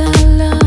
Salam.